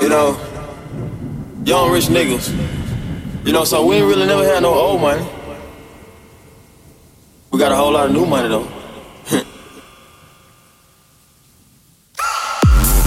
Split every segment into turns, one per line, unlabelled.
You know, young rich niggas. You know, so we ain't really never had no old money. We got a whole lot of new money though.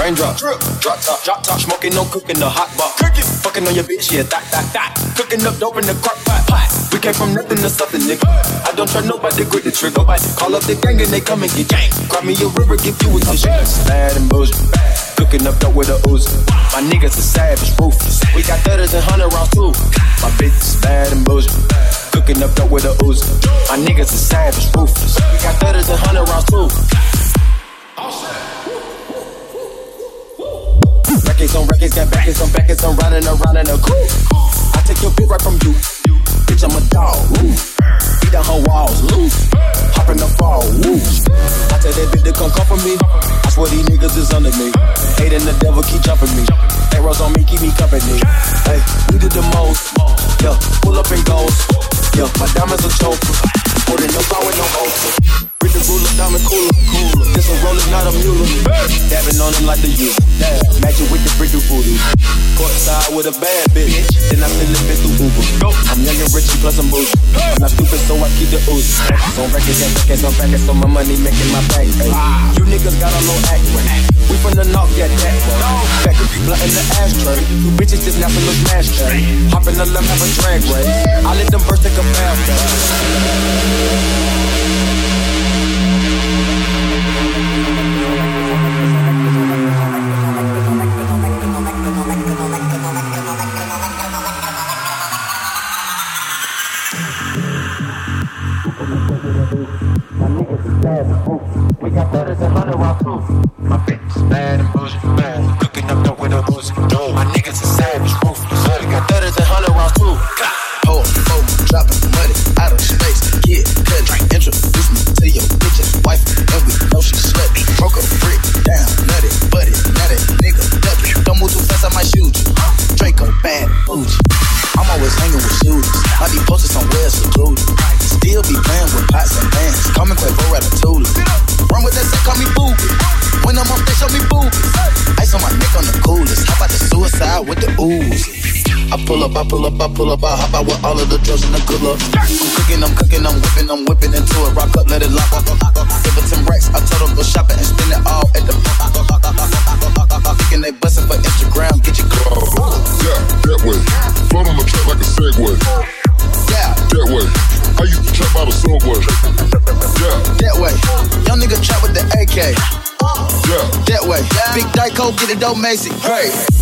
Raindrop, drip, drop top, drop top, smoking, no cooking, the hot box. Cooking, fucking on your bitch, yeah, that, that, that. Cooking up dope in the crock pot, pot. We came from nothing to something, nigga. I don't trust nobody, grip the trigger. Nobody call up the gang and they come and get gang. Grab me a river, give you a tissue. Bad and bullshit. Cooking up dope with a Uzi. My niggas are savage, ruthless. We got thudders and hundred rounds too. My bitch is bad and bullshit. Cooking up dope with a Uzi. My niggas are savage, ruthless. We got thudders and hundred rounds too. Records on records, got backers on backers, I'm riding around in a coupe. I take your bitch right from you. Bitch, I'm a dog. Ooh. Beat down her walls. Loose. Yeah, my diamonds not a mule. Dabbing on him like the you. Magic with the do voodoo. Courtside with a bad bitch. Then I still live it through Uber. I'm young and rich, plus I'm bougie. I'm not stupid, so I keep the ooze. On records and records, on records, so my money making my bank. Hey. You niggas got a low act. We from the north, yeah, that way. Back blunt in the ashtray. Two bitches just napping the smash tray. Hop in the limb, have a drag race. I let them burst take a bath. We got thudders and hundred round too. My bitch is bad and bullshit, bad.
Pull up, I pull up, I pull up, I hop out with all of the drugs and the good luck. I'm cooking, I'm cooking, I'm whipping, I'm whipping into it. Rock up, let it lock, lock. Give it 10 racks, I told them go shopping and spend it all at the Thinking they bustin' for Instagram, get your girl.
Yeah, that way. Float on the track like a Segway.
Yeah,
That way. I used to trap out of subway. Yeah,
that way. Young nigga trap with the AK.
yeah.
That way. Big Dyko, get it dope, Macy. Great.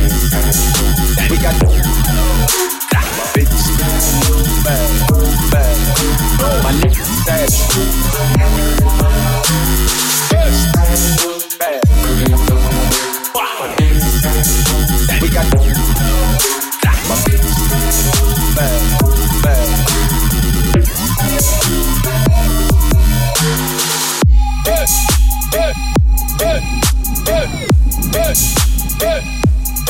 We got bitches, bad, bad. My niggas savage. Bitches, bad. We got my bitches, bad, bad. Bitch, bitch, bitch, bitch, bitch.